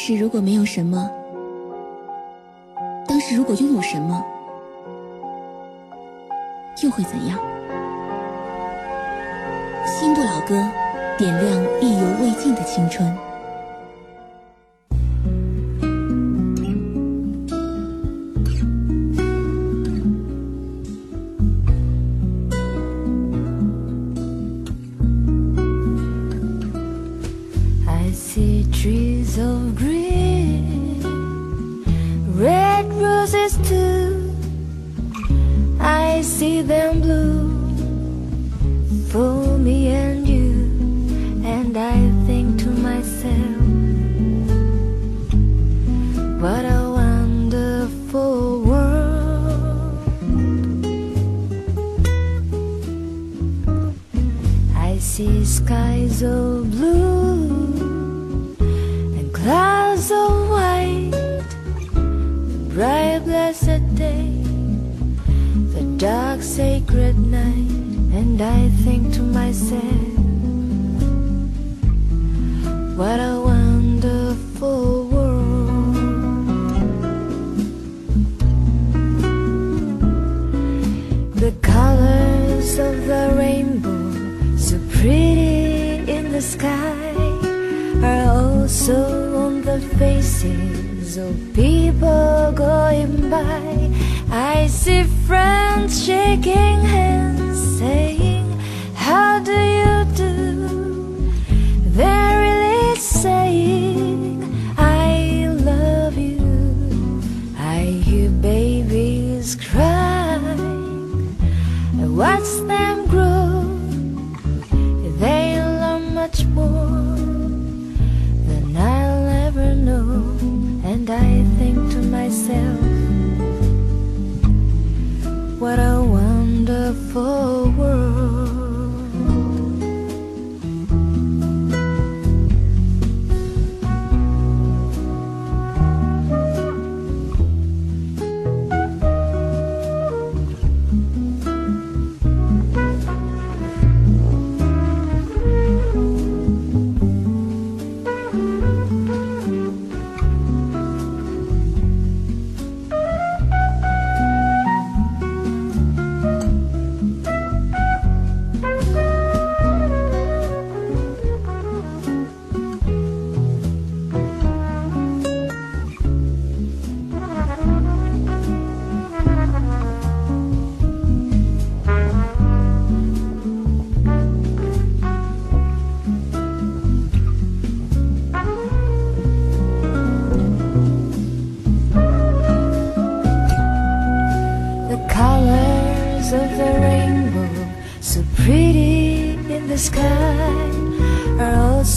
时如果没有什么，当时如果拥有什么，又会怎样？新不老歌，点亮意犹未尽的青春。See friends shaking hands, say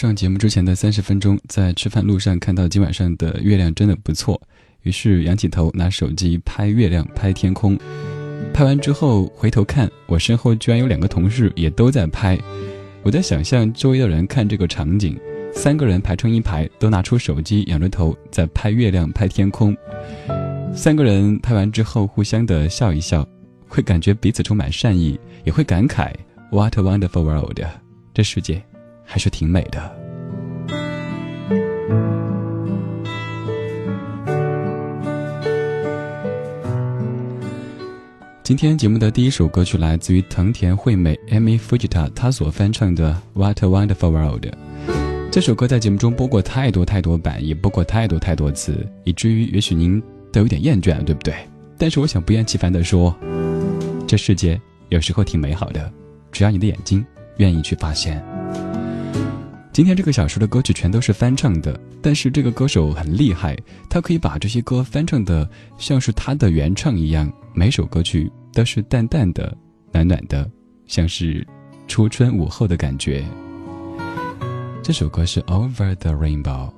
上节目之前的三十分钟，在吃饭路上看到今晚上的月亮真的不错，于是仰起头拿手机拍月亮、拍天空。拍完之后回头看，我身后居然有两个同事也都在拍。我在想象周围的人看这个场景，三个人排成一排，都拿出手机，仰着头在拍月亮、拍天空。三个人拍完之后互相的笑一笑，会感觉彼此充满善意，也会感慨 “What a wonderful world”，这世界。还是挺美的。今天节目的第一首歌曲来自于藤田惠美 Amy Fujita，她所翻唱的《What a Wonderful World》。这首歌在节目中播过太多太多版，也播过太多太多次，以至于也许您都有点厌倦，对不对？但是我想不厌其烦地说，这世界有时候挺美好的，只要你的眼睛愿意去发现。今天这个小说的歌曲全都是翻唱的，但是这个歌手很厉害，他可以把这些歌翻唱的像是他的原唱一样，每首歌曲都是淡淡的、暖暖的，像是初春午后的感觉。这首歌是《Over the Rainbow》。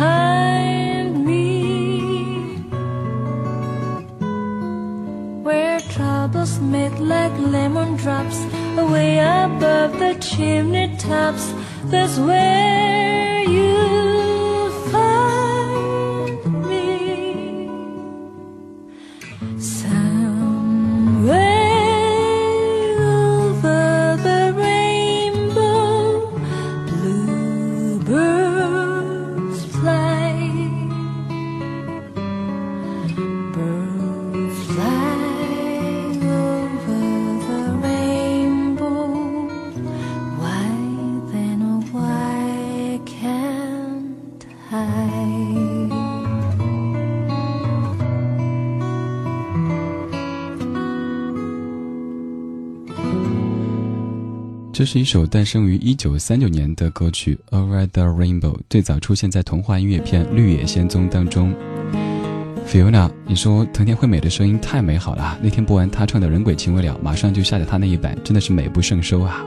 behind me. Where troubles melt like lemon drops Away above the chimney tops That's where 这是一首诞生于一九三九年的歌曲《Over the Rainbow》，最早出现在童话音乐片《绿野仙踪》当中。Fiona，你说藤田惠美的声音太美好了，那天播完她唱的《人鬼情未了》，马上就下载她那一版，真的是美不胜收啊！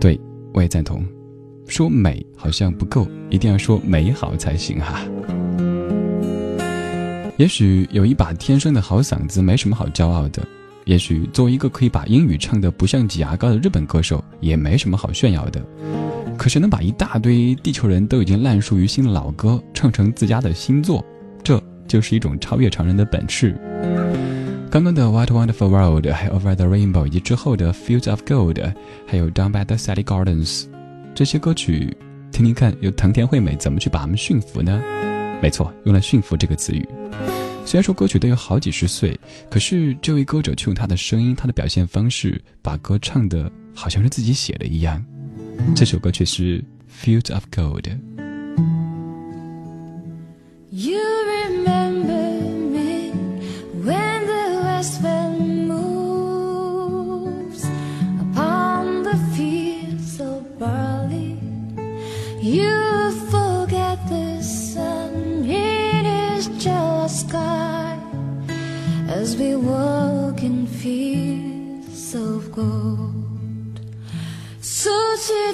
对，我也赞同。说美好像不够，一定要说美好才行哈。也许有一把天生的好嗓子，没什么好骄傲的。也许作为一个可以把英语唱得不像挤牙膏的日本歌手，也没什么好炫耀的。可是能把一大堆地球人都已经烂熟于心的老歌唱成自家的新作，这就是一种超越常人的本事。刚刚的《What Wonderful World》，还有《Over the Rainbow》，以及之后的《Fields of Gold》，还有《Down by the Sally Gardens》，这些歌曲，听听看，由藤田惠美怎么去把它们驯服呢？没错，用了“驯服”这个词语。虽然说歌曲都有好几十岁，可是这位歌者却用他的声音、他的表现方式，把歌唱的好像是自己写的一样。这首歌却是《Field of Gold》。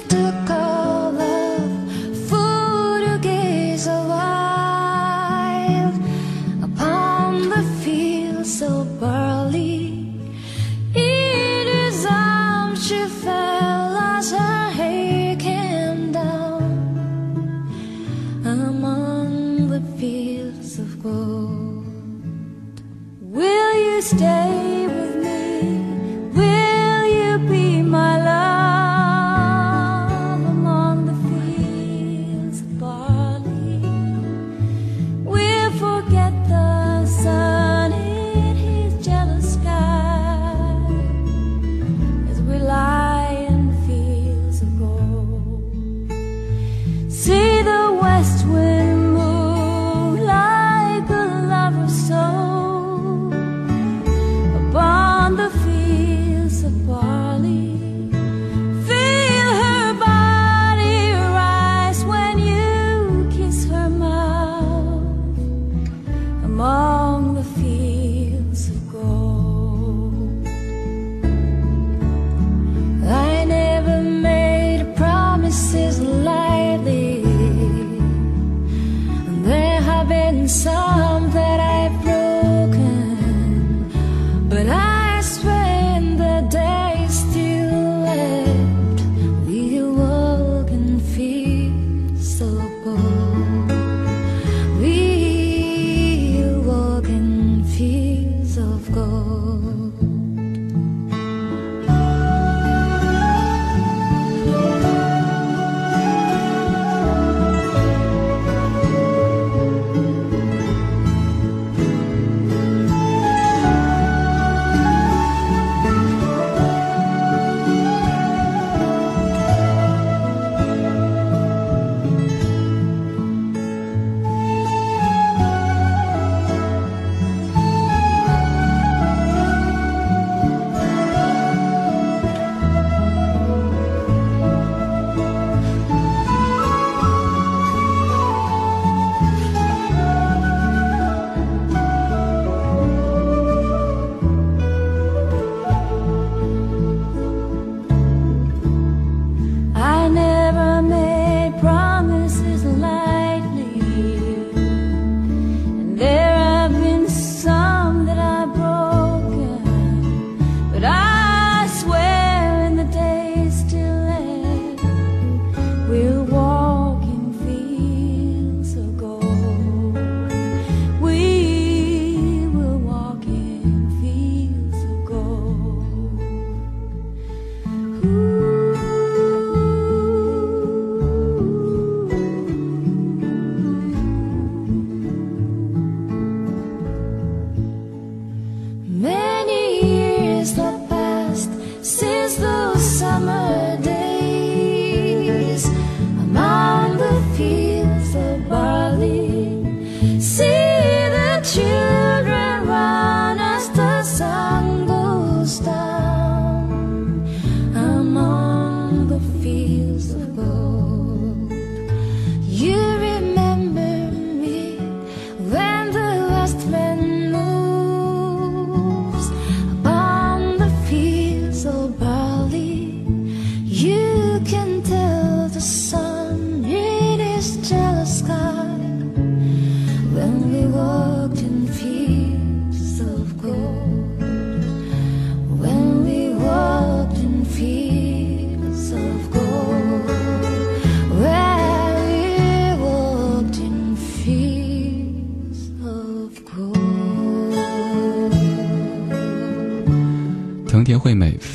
田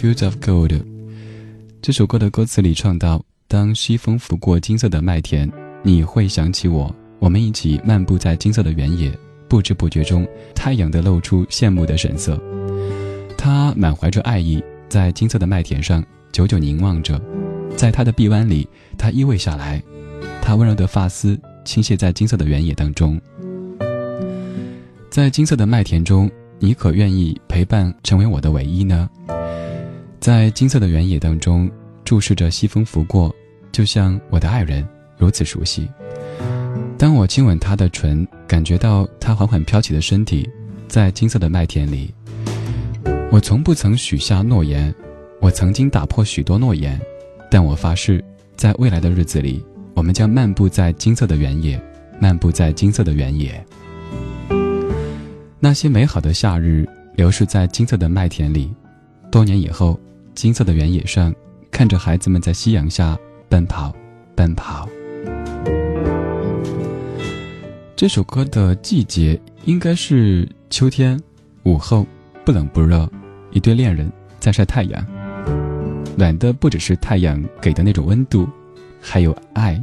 Fields of Gold》这首歌的歌词里唱到：“当西风拂过金色的麦田，你会想起我，我们一起漫步在金色的原野，不知不觉中，太阳的露出羡慕的神色。他满怀着爱意，在金色的麦田上久久凝望着，在他的臂弯里，他依偎下来，他温柔的发丝倾泻在金色的原野当中。在金色的麦田中，你可愿意陪伴，成为我的唯一呢？在金色的原野当中，注视着西风拂过，就像我的爱人如此熟悉。当我亲吻她的唇，感觉到她缓缓飘起的身体，在金色的麦田里，我从不曾许下诺言，我曾经打破许多诺言，但我发誓，在未来的日子里，我们将漫步在金色的原野，漫步在金色的原野。那些美好的夏日流逝在金色的麦田里，多年以后，金色的原野上，看着孩子们在夕阳下奔跑，奔跑。这首歌的季节应该是秋天，午后不冷不热，一对恋人在晒太阳，暖的不只是太阳给的那种温度，还有爱。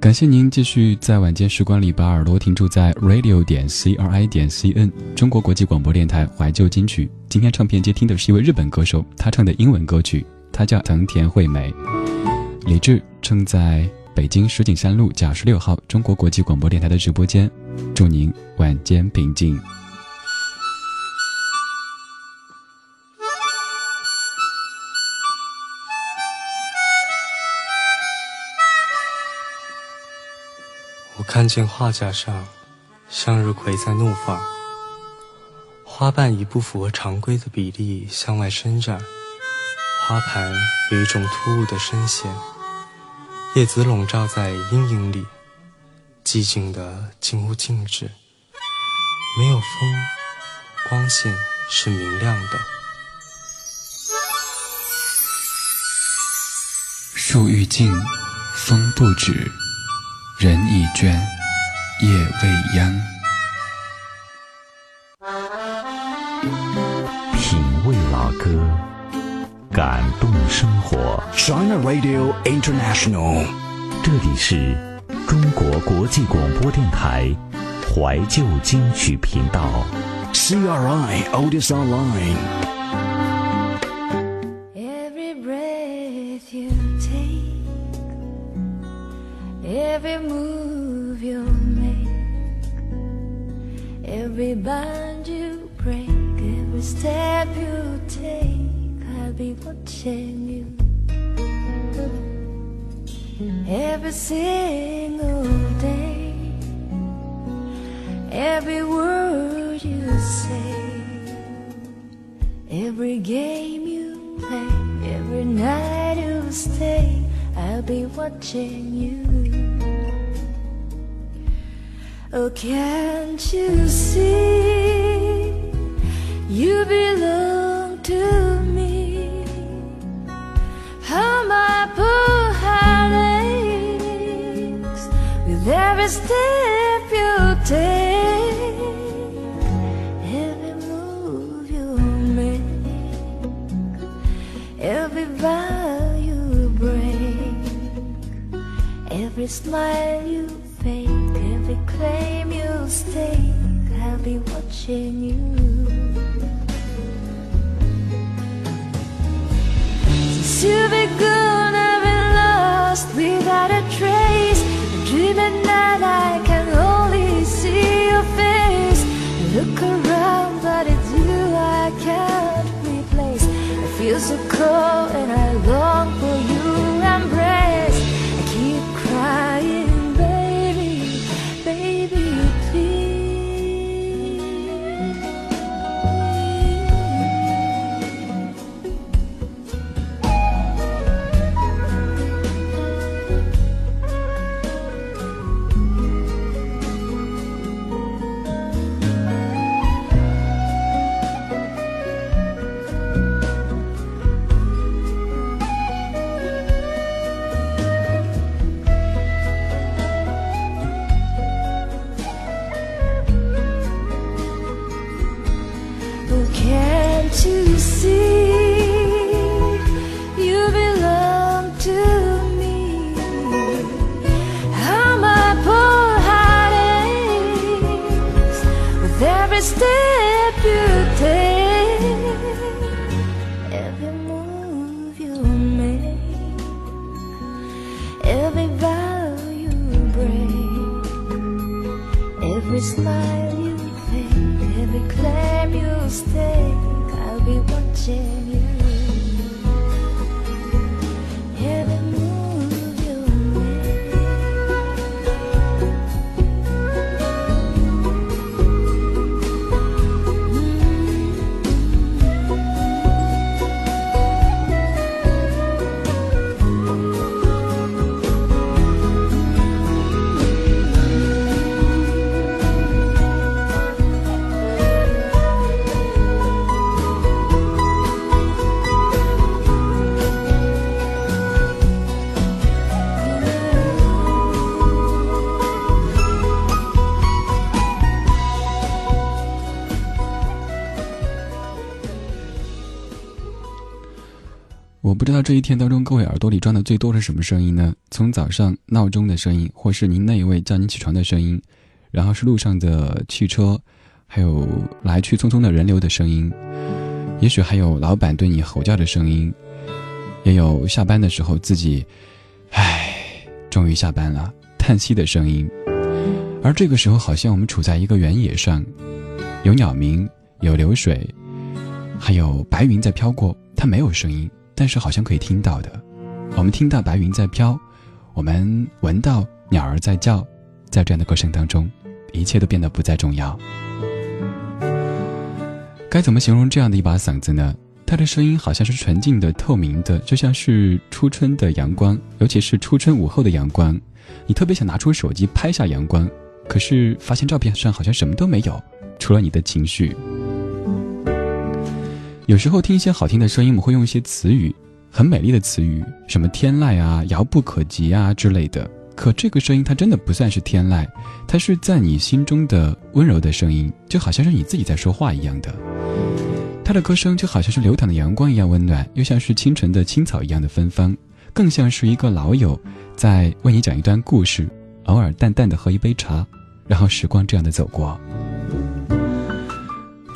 感谢您继续在晚间时光里把耳朵停住在 radio 点 c r i 点 c n 中国国际广播电台怀旧金曲。今天唱片接听的是一位日本歌手，他唱的英文歌曲，他叫藤田惠美。李志正在北京石景山路甲十六号中国国际广播电台的直播间，祝您晚间平静。看见画架上，向日葵在怒放，花瓣以不符合常规的比例向外伸展，花盘有一种突兀的深陷，叶子笼罩在阴影里，寂静的近乎静止，没有风，光线是明亮的。树欲静，风不止。人已倦，夜未央。品味老歌，感动生活。China Radio International，这里是中国国际广播电台怀旧金曲频道。CRI Otis Online。Every move you make, every bond you break, every step you take, I'll be watching you. Every single day, every word you say, every game you play, every night you stay, I'll be watching you. Oh, can't you see? You belong to me? How my poor heart aches with every step you take, every move you make, every vow you break, every smile you fake every claim you'll stay I'll be watching you. Since you've been gone, I've been lost without a trace. I dream at night, I can only see your face. Look around, but it's you I can't replace. I feel so cold and I long for you embrace. 我不知道这一天当中各位耳朵里装的最多是什么声音呢？从早上闹钟的声音，或是您那一位叫您起床的声音，然后是路上的汽车，还有来去匆匆的人流的声音，也许还有老板对你吼叫的声音，也有下班的时候自己，唉，终于下班了，叹息的声音。而这个时候，好像我们处在一个原野上，有鸟鸣，有流水，还有白云在飘过，它没有声音。但是好像可以听到的，我们听到白云在飘，我们闻到鸟儿在叫，在这样的歌声当中，一切都变得不再重要。该怎么形容这样的一把嗓子呢？它的声音好像是纯净的、透明的，就像是初春的阳光，尤其是初春午后的阳光。你特别想拿出手机拍下阳光，可是发现照片上好像什么都没有，除了你的情绪。有时候听一些好听的声音，我们会用一些词语，很美丽的词语，什么天籁啊、遥不可及啊之类的。可这个声音它真的不算是天籁，它是在你心中的温柔的声音，就好像是你自己在说话一样的。他的歌声就好像是流淌的阳光一样温暖，又像是清晨的青草一样的芬芳，更像是一个老友在为你讲一段故事，偶尔淡淡的喝一杯茶，然后时光这样的走过。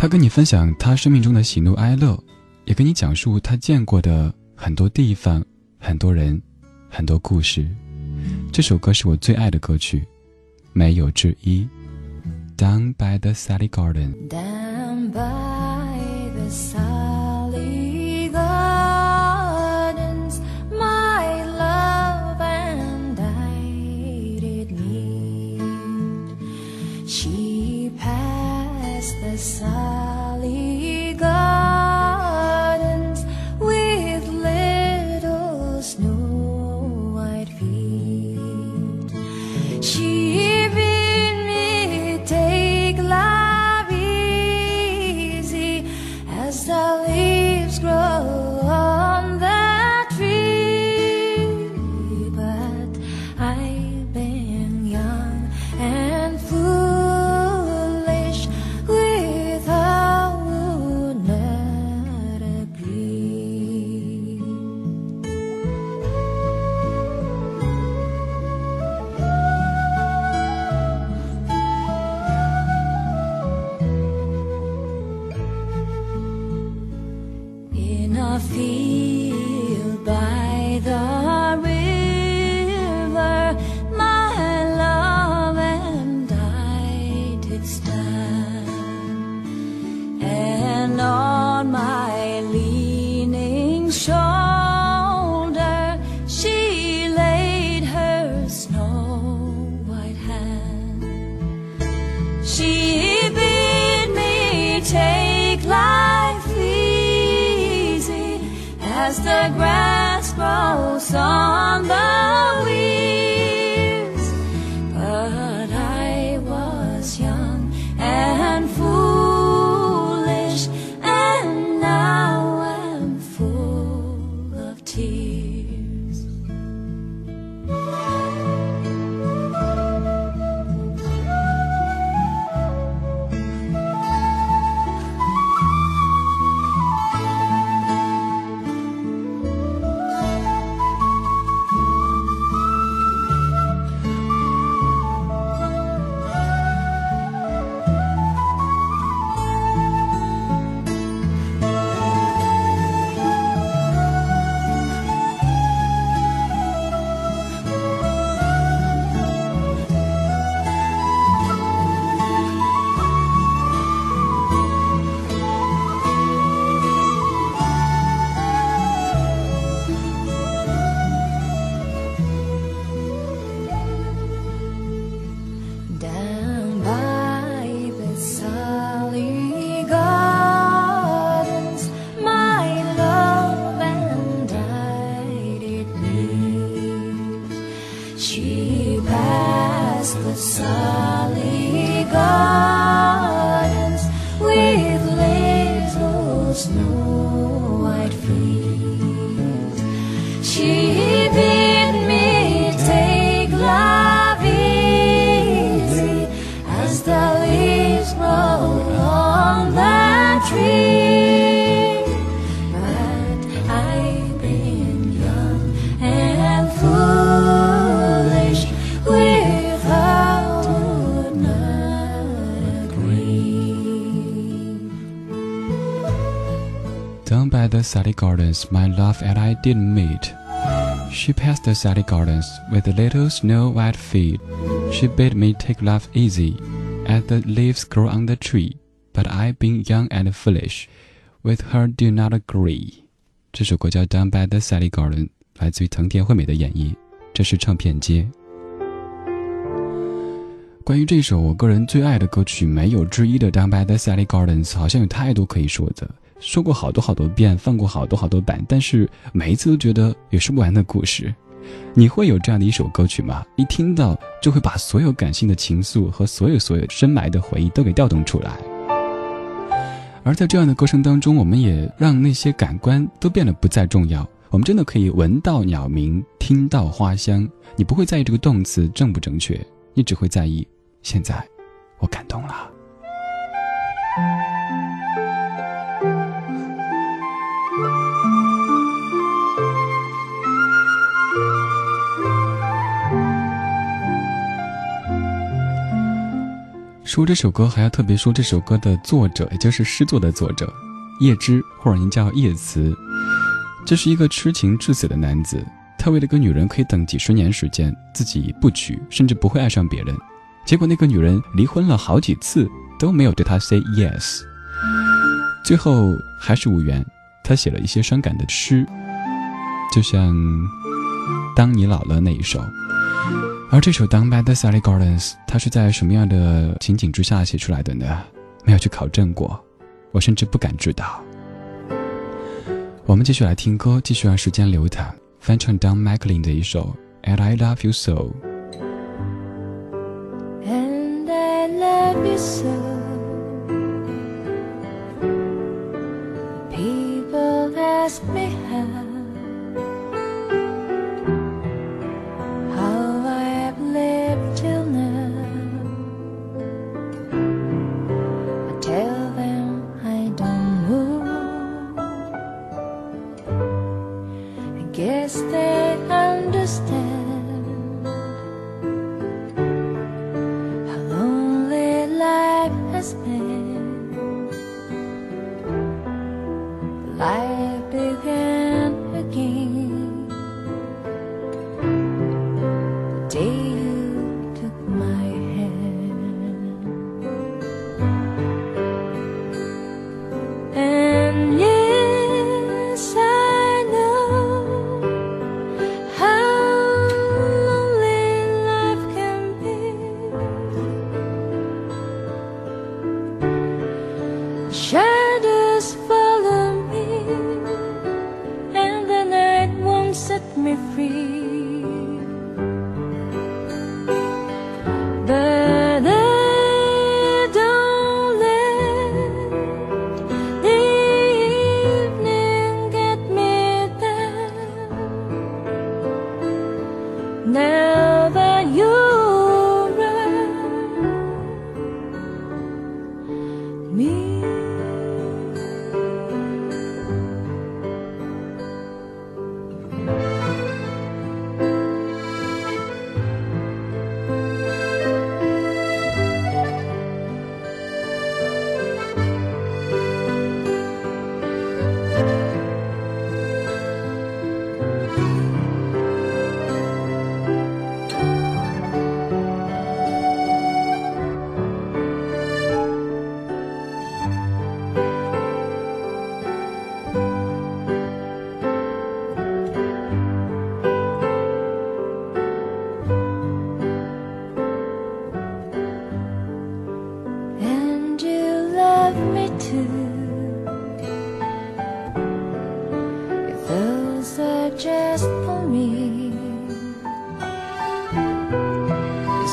他跟你分享他生命中的喜怒哀乐，也跟你讲述他见过的很多地方、很多人、很多故事。这首歌是我最爱的歌曲，没有之一。Down by the Sally Garden。Down by the Sally She bid me take life easy as the grass grows on the weeds. She bid me take life easy as the leaves grow on the tree. But I've been young and foolish with her would not agree. Down by the Sally Gardens, my love and I did meet. She passed the Sally Gardens with little snow white feet. She bade me take life easy, as the leaves grow on the tree. But I, being young and foolish, with her do not agree. 这首歌叫《Down by the Sally Garden》，来自于藤田惠美的演绎。这是唱片街。关于这首我个人最爱的歌曲，没有之一的《Down by the Sally Gardens》，好像有太多可以说的， 说过好多好多遍，放过好多好多版，但是每一次都觉得有说不完的故事。你会有这样的一首歌曲吗？一听到就会把所有感性的情愫和所有所有深埋的回忆都给调动出来。而在这样的歌声当中，我们也让那些感官都变得不再重要。我们真的可以闻到鸟鸣，听到花香，你不会在意这个动词正不正确，你只会在意。现在，我感动了。说这首歌还要特别说这首歌的作者，也就是诗作的作者叶芝，或者您叫叶慈。这是一个痴情至死的男子，他为了个女人可以等几十年时间，自己不娶，甚至不会爱上别人。结果那个女人离婚了好几次，都没有对他 say yes。最后还是无缘，他写了一些伤感的诗，就像《当你老了》那一首。而这首《Down by the Sally Gardens》，它是在什么样的情景之下写出来的呢？没有去考证过，我甚至不敢知道。我们继续来听歌，继续让时间流淌，翻唱 Don McLean 的一首《And I Love You So》。And I love you so. People ask me how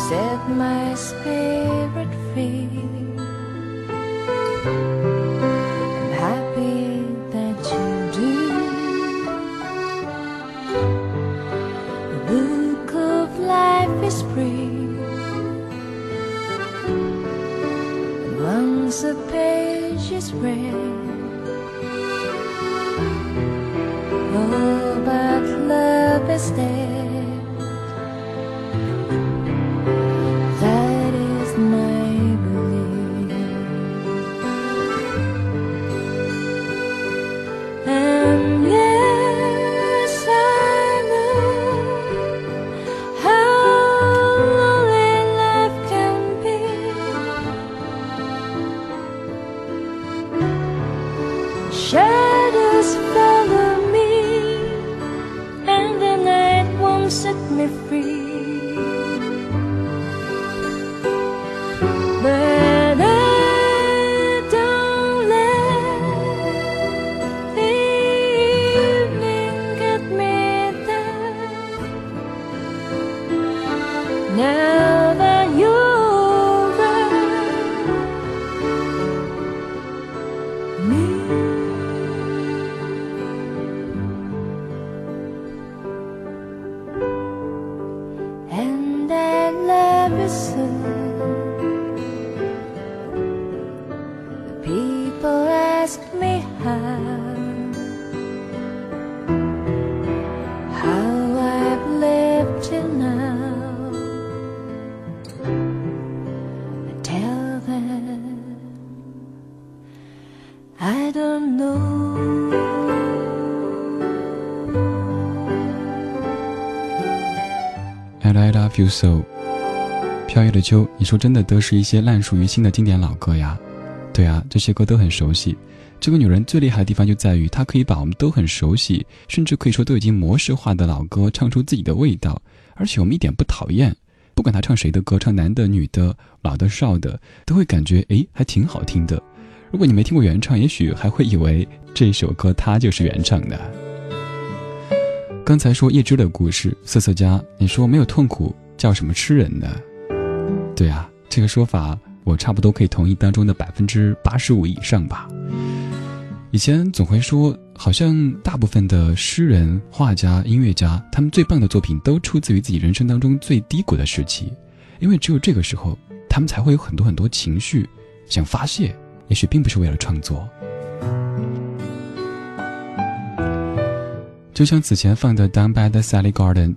set my spirit free. ask me how, how I've lived till now. I tell them I don't know. And I love you so。飘逸的秋，你说真的都是一些烂熟于心的经典老歌呀？ 对啊，这些歌都很熟悉。这个女人最厉害的地方就在于，她可以把我们都很熟悉，甚至可以说都已经模式化的老歌唱出自己的味道，而且我们一点不讨厌。不管她唱谁的歌，唱男的、女的、老的、少的，都会感觉诶还挺好听的。如果你没听过原唱，也许还会以为这首歌她就是原唱的。刚才说叶芝的故事，瑟瑟家，你说没有痛苦叫什么吃人呢？对啊，这个说法我差不多可以同意当中的百分之八十五以上吧。以前总会说，好像大部分的诗人、画家、音乐家，他们最棒的作品都出自于自己人生当中最低谷的时期，因为只有这个时候，他们才会有很多很多情绪想发泄，也许并不是为了创作。就像此前放的《Down by the Sally Garden》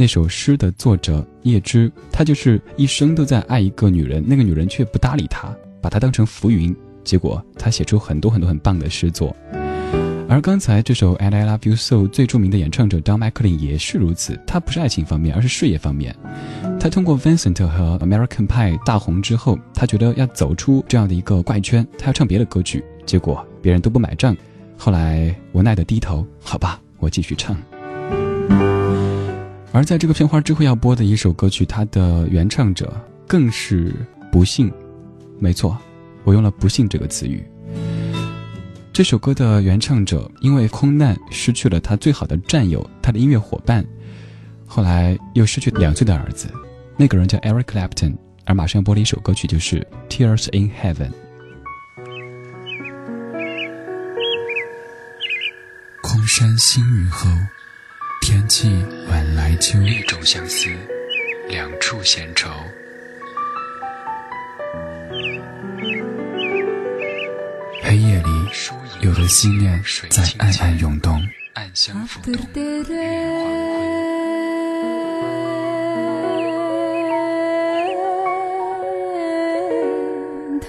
那首诗的作者叶芝，他就是一生都在爱一个女人，那个女人却不搭理他，把他当成浮云，结果他写出很多很多很棒的诗作。而刚才这首《And I Love You So》最著名的演唱者 Don McLean 也是如此，他不是爱情方面，而是事业方面。他通过 Vincent 和 American Pie 大红之后，他觉得要走出这样的一个怪圈，他要唱别的歌曲，结果别人都不买账，后来无奈的低头，好吧。我继续唱。而在这个片花之后要播的一首歌曲，它的原唱者更是不幸。没错，我用了“不幸”这个词语。这首歌的原唱者因为空难失去了他最好的战友，他的音乐伙伴，后来又失去两岁的儿子。那个人叫 Eric Clapton，而马上要播的一首歌曲就是《Tears in Heaven》。空山新雨后，天气晚来秋。一种相思，两处闲愁。黑夜里，有的思念在暗暗涌动，暗香浮动。月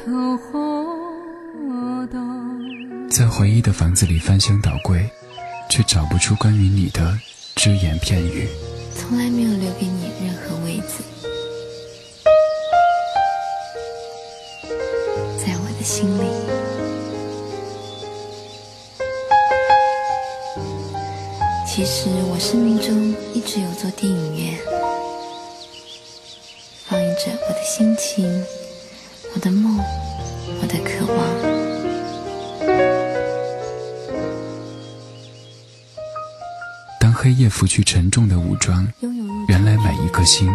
黄昏在回忆的房子里翻箱倒柜。却找不出关于你的只言片语，从来没有留给你任何位子，在我的心里。其实我生命中一直有座电影院，放映着我的心情、我的梦、我的黑夜拂去沉重的武装，原来每一颗心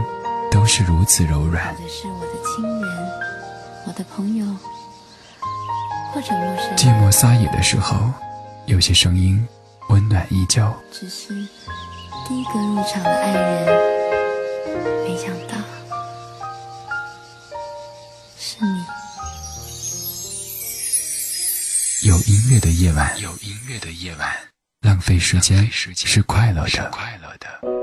都是如此柔软。是我的亲人，我的朋友，或者若是寂寞撒野的时候，有些声音温暖依旧。只是第一个入场的爱人，没想到是你。有音乐的夜晚，有音乐的夜晚。浪费时间是快乐的。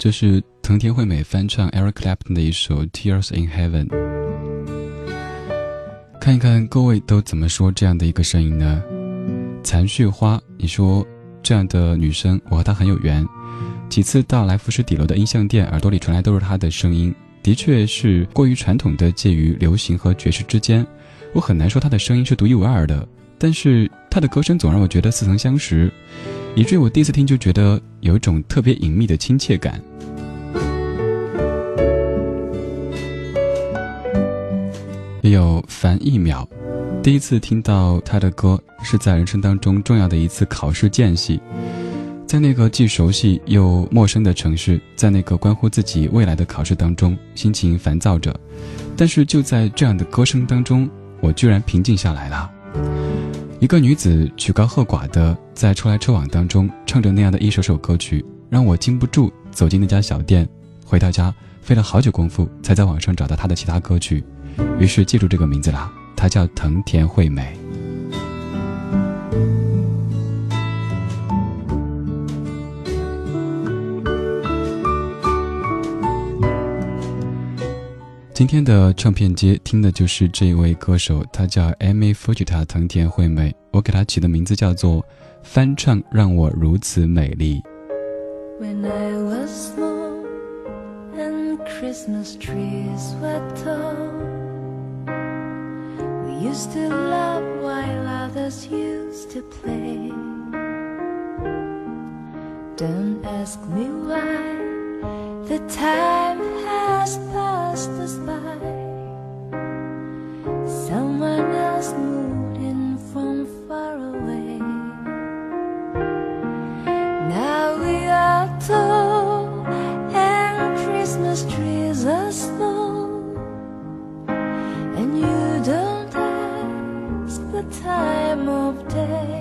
这是藤田惠美翻唱 Eric Clapton 的一首《Tears in Heaven》。看一看各位都怎么说这样的一个声音呢？残絮花，你说这样的女生，我和她很有缘。几次到来福士底楼的音像店，耳朵里传来都是她的声音，的确是过于传统的，介于流行和爵士之间。我很难说她的声音是独一无二的，但是她的歌声总让我觉得似曾相识，以至于我第一次听就觉得有一种特别隐秘的亲切感。也有樊一秒，第一次听到他的歌是在人生当中重要的一次考试间隙，在那个既熟悉又陌生的城市，在那个关乎自己未来的考试当中，心情烦躁着，但是就在这样的歌声当中，我居然平静下来了。一个女子曲高和寡的在车来车往当中唱着那样的一首首歌曲，让我禁不住走进那家小店，回到家费了好久功夫才在网上找到她的其他歌曲。于是记住这个名字啦，她叫藤田惠美。今天的唱片街听的就是这一位歌手，她叫 Amy Fujita 藤田惠美。我给她起的名字叫做“翻唱让我如此美丽”。When I was small and Christmas trees were tall, we used to laugh while others used to play. Don't ask me why, The time has passed us by. Someone else moved in from far away. Now we are tall, and Christmas trees are snow. And you don't ask the time of day.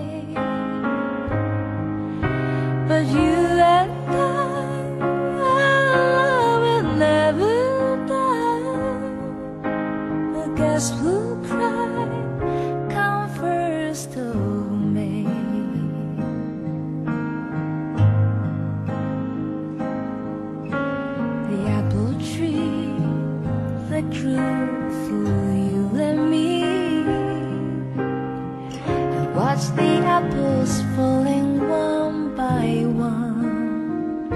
I watched the apples falling one by one,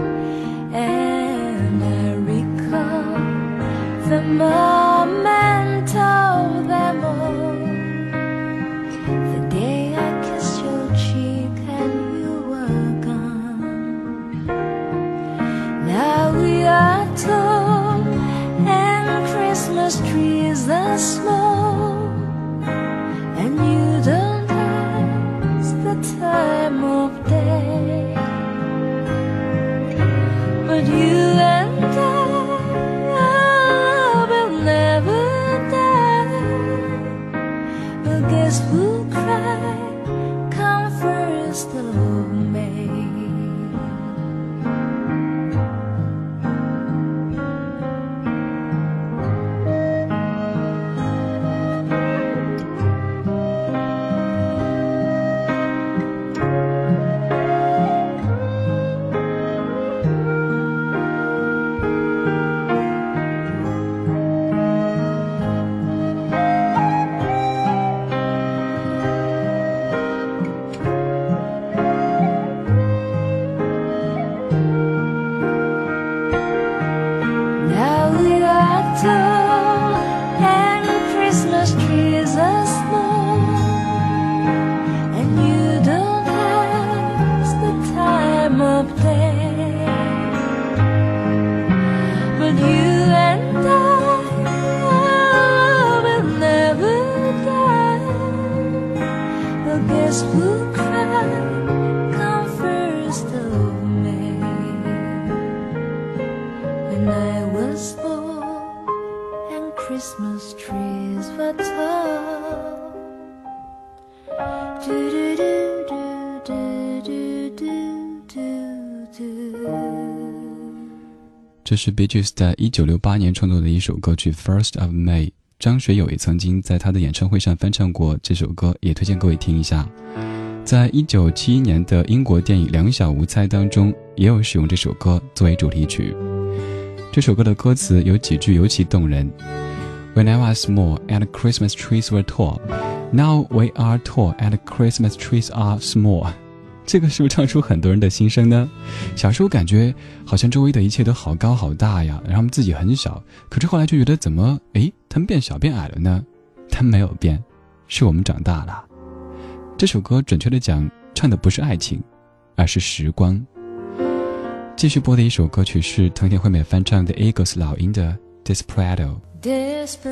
and I recall the But you and I will never die. But guess who 这是 Bee Gees 在一九六八年创作的一首歌曲《First of May》。张学友也曾经在他的演唱会上翻唱过这首歌，也推荐各位听一下。在一九七一年的英国电影《两小无猜》当中，也有使用这首歌作为主题曲。这首歌的歌词有几句尤其动人：When I was small and Christmas trees were tall, now we are tall and Christmas trees are small。这个是不是唱出很多人的心声呢？小时候感觉好像周围的一切都好高好大呀，然后自己很小，可是后来就觉得怎么诶，他们变小变矮了呢？他们没有变，是我们长大了。这首歌准确的讲，唱的不是爱情，而是时光。继续播的一首歌曲是藤田惠美翻唱的 Eagles 老鹰的《Desperado》。Desperado,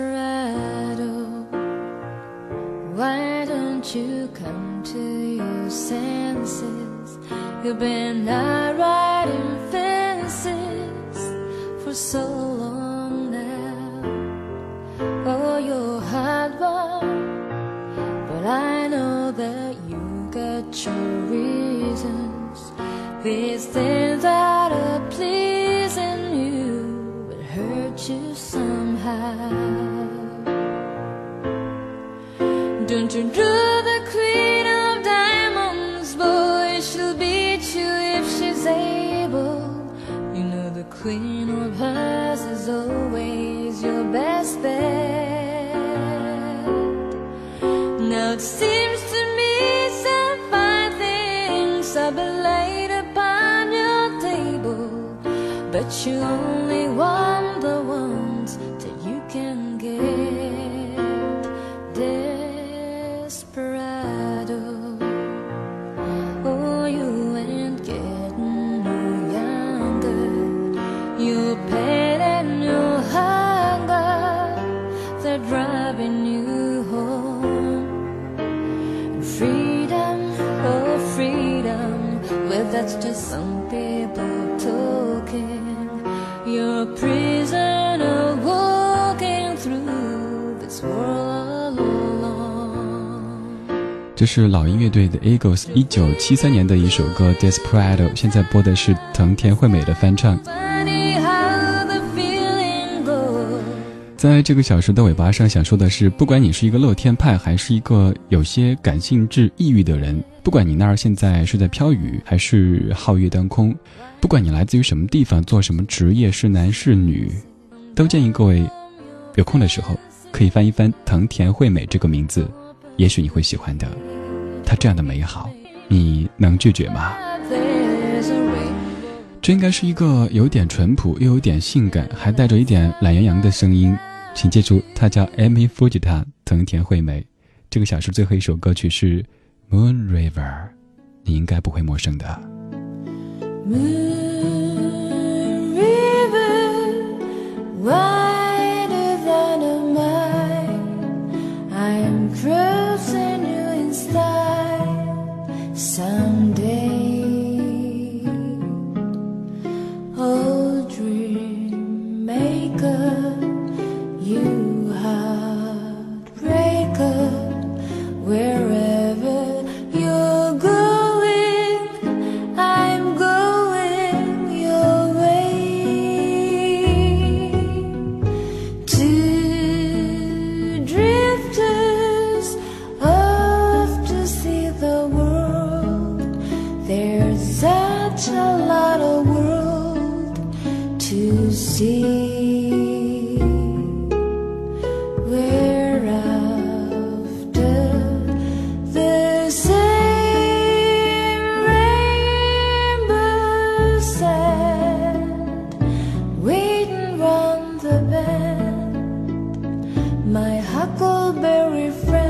don't you come to your senses? You've been out riding fences for so long now. Oh, you're hard one, but I know that you got your reasons. These things that are pleasing you but hurt you somehow. Don't you do you 这是老鹰乐队的 Eagles 一九七三年的一首歌《Desperado》，现在播的是藤田惠美的翻唱。在这个小时的尾巴上，想说的是，不管你是一个乐天派，还是一个有些感性至抑郁的人，不管你那儿现在是在飘雨，还是皓月当空，不管你来自于什么地方，做什么职业，是男是女，都建议各位有空的时候可以翻一翻藤田惠美这个名字，也许你会喜欢的。他这样的美好，你能拒绝吗？这应该是一个有点淳朴又有点性感，还带着一点懒洋洋的声音。请记住，他叫 Amy Fujita，藤田惠美。这个小时最后一首歌曲是《Moon River》，你应该不会陌生的。Moon River, very friend.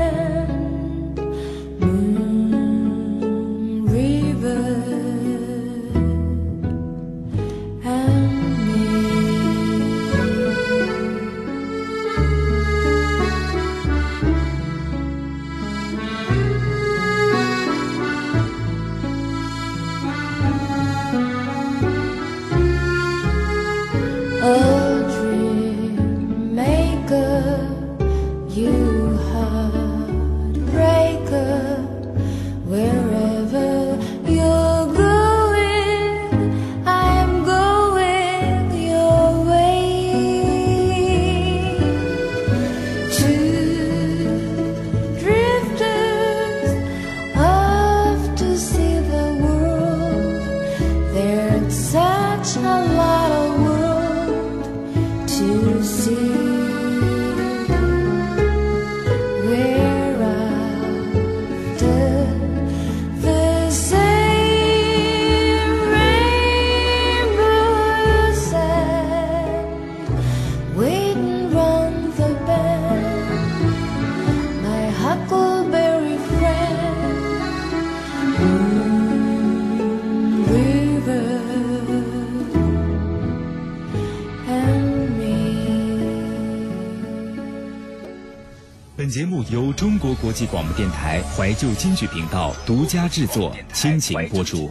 节目由中国国际广播电台怀旧京剧频道独家制作，倾情播出。